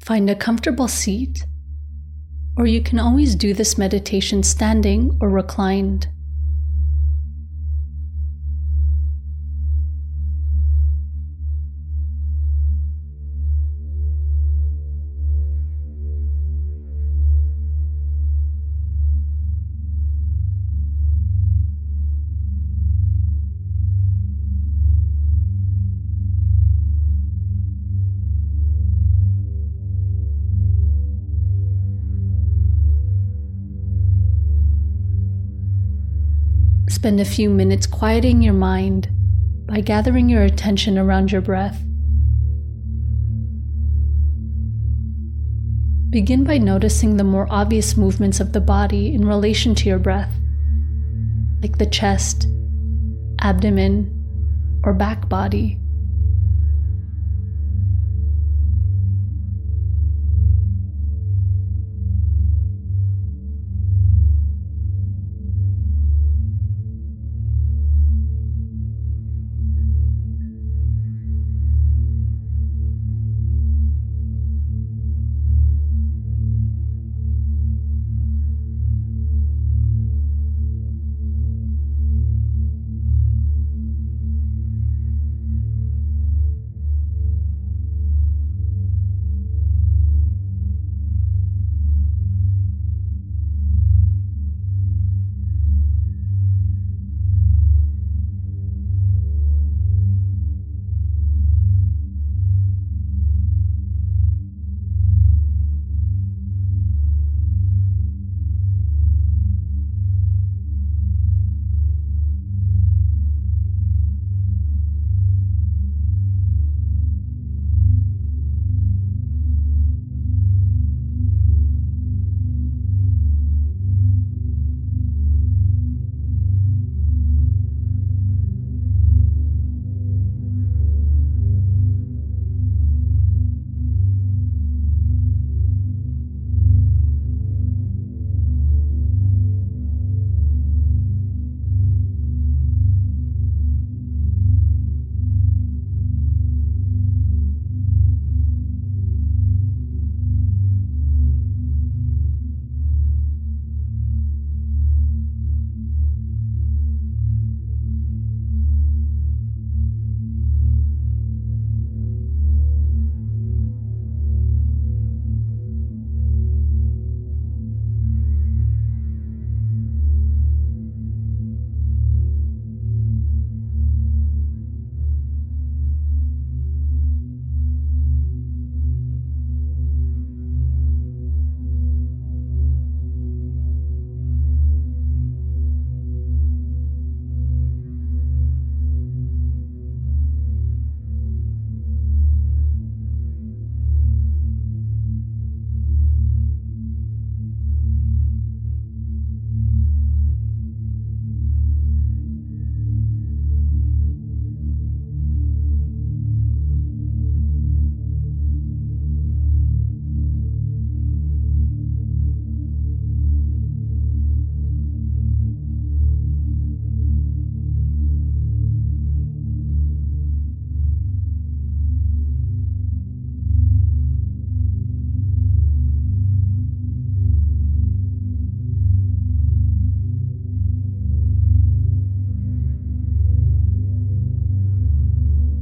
Find a comfortable seat, or you can always do this meditation standing or reclined. Spend a few minutes quieting your mind by gathering your attention around your breath. Begin by noticing the more obvious movements of the body in relation to your breath, like the chest, abdomen, or back body.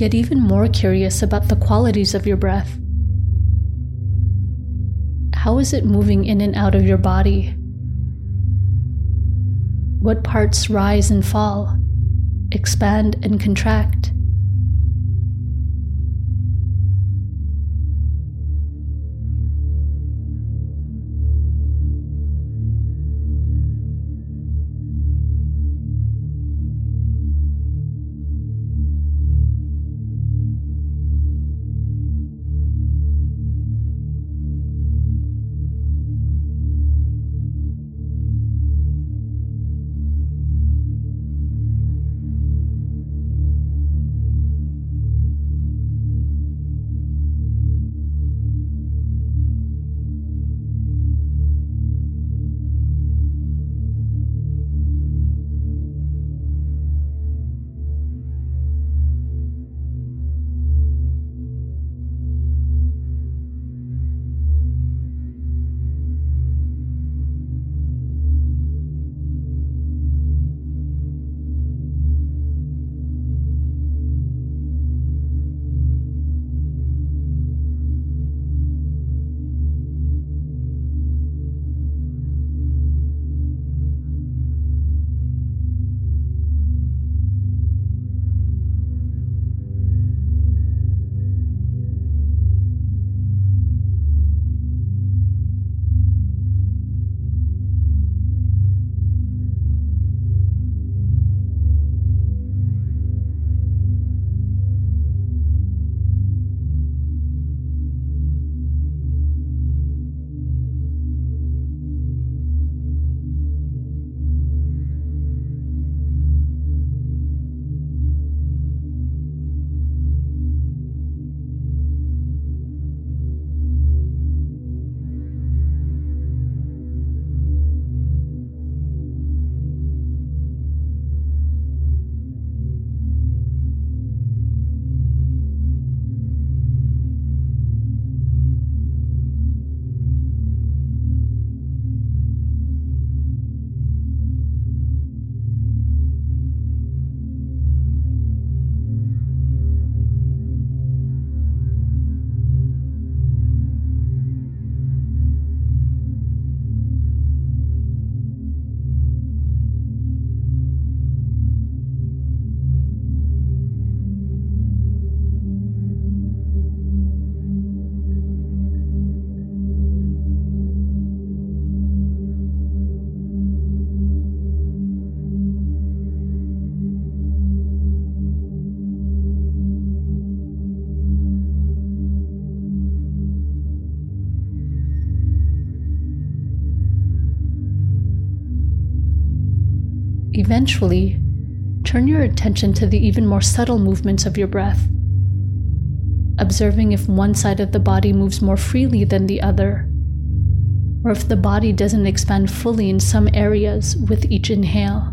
Get even more curious about the qualities of your breath. How is it moving in and out of your body? What parts rise and fall, expand and contract? Eventually, turn your attention to the even more subtle movements of your breath, observing if one side of the body moves more freely than the other, or if the body doesn't expand fully in some areas with each inhale.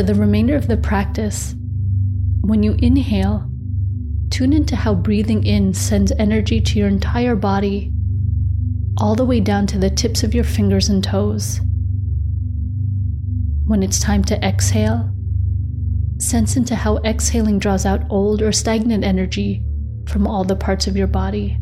For the remainder of the practice, when you inhale, tune into how breathing in sends energy to your entire body, all the way down to the tips of your fingers and toes. When it's time to exhale, sense into how exhaling draws out old or stagnant energy from all the parts of your body.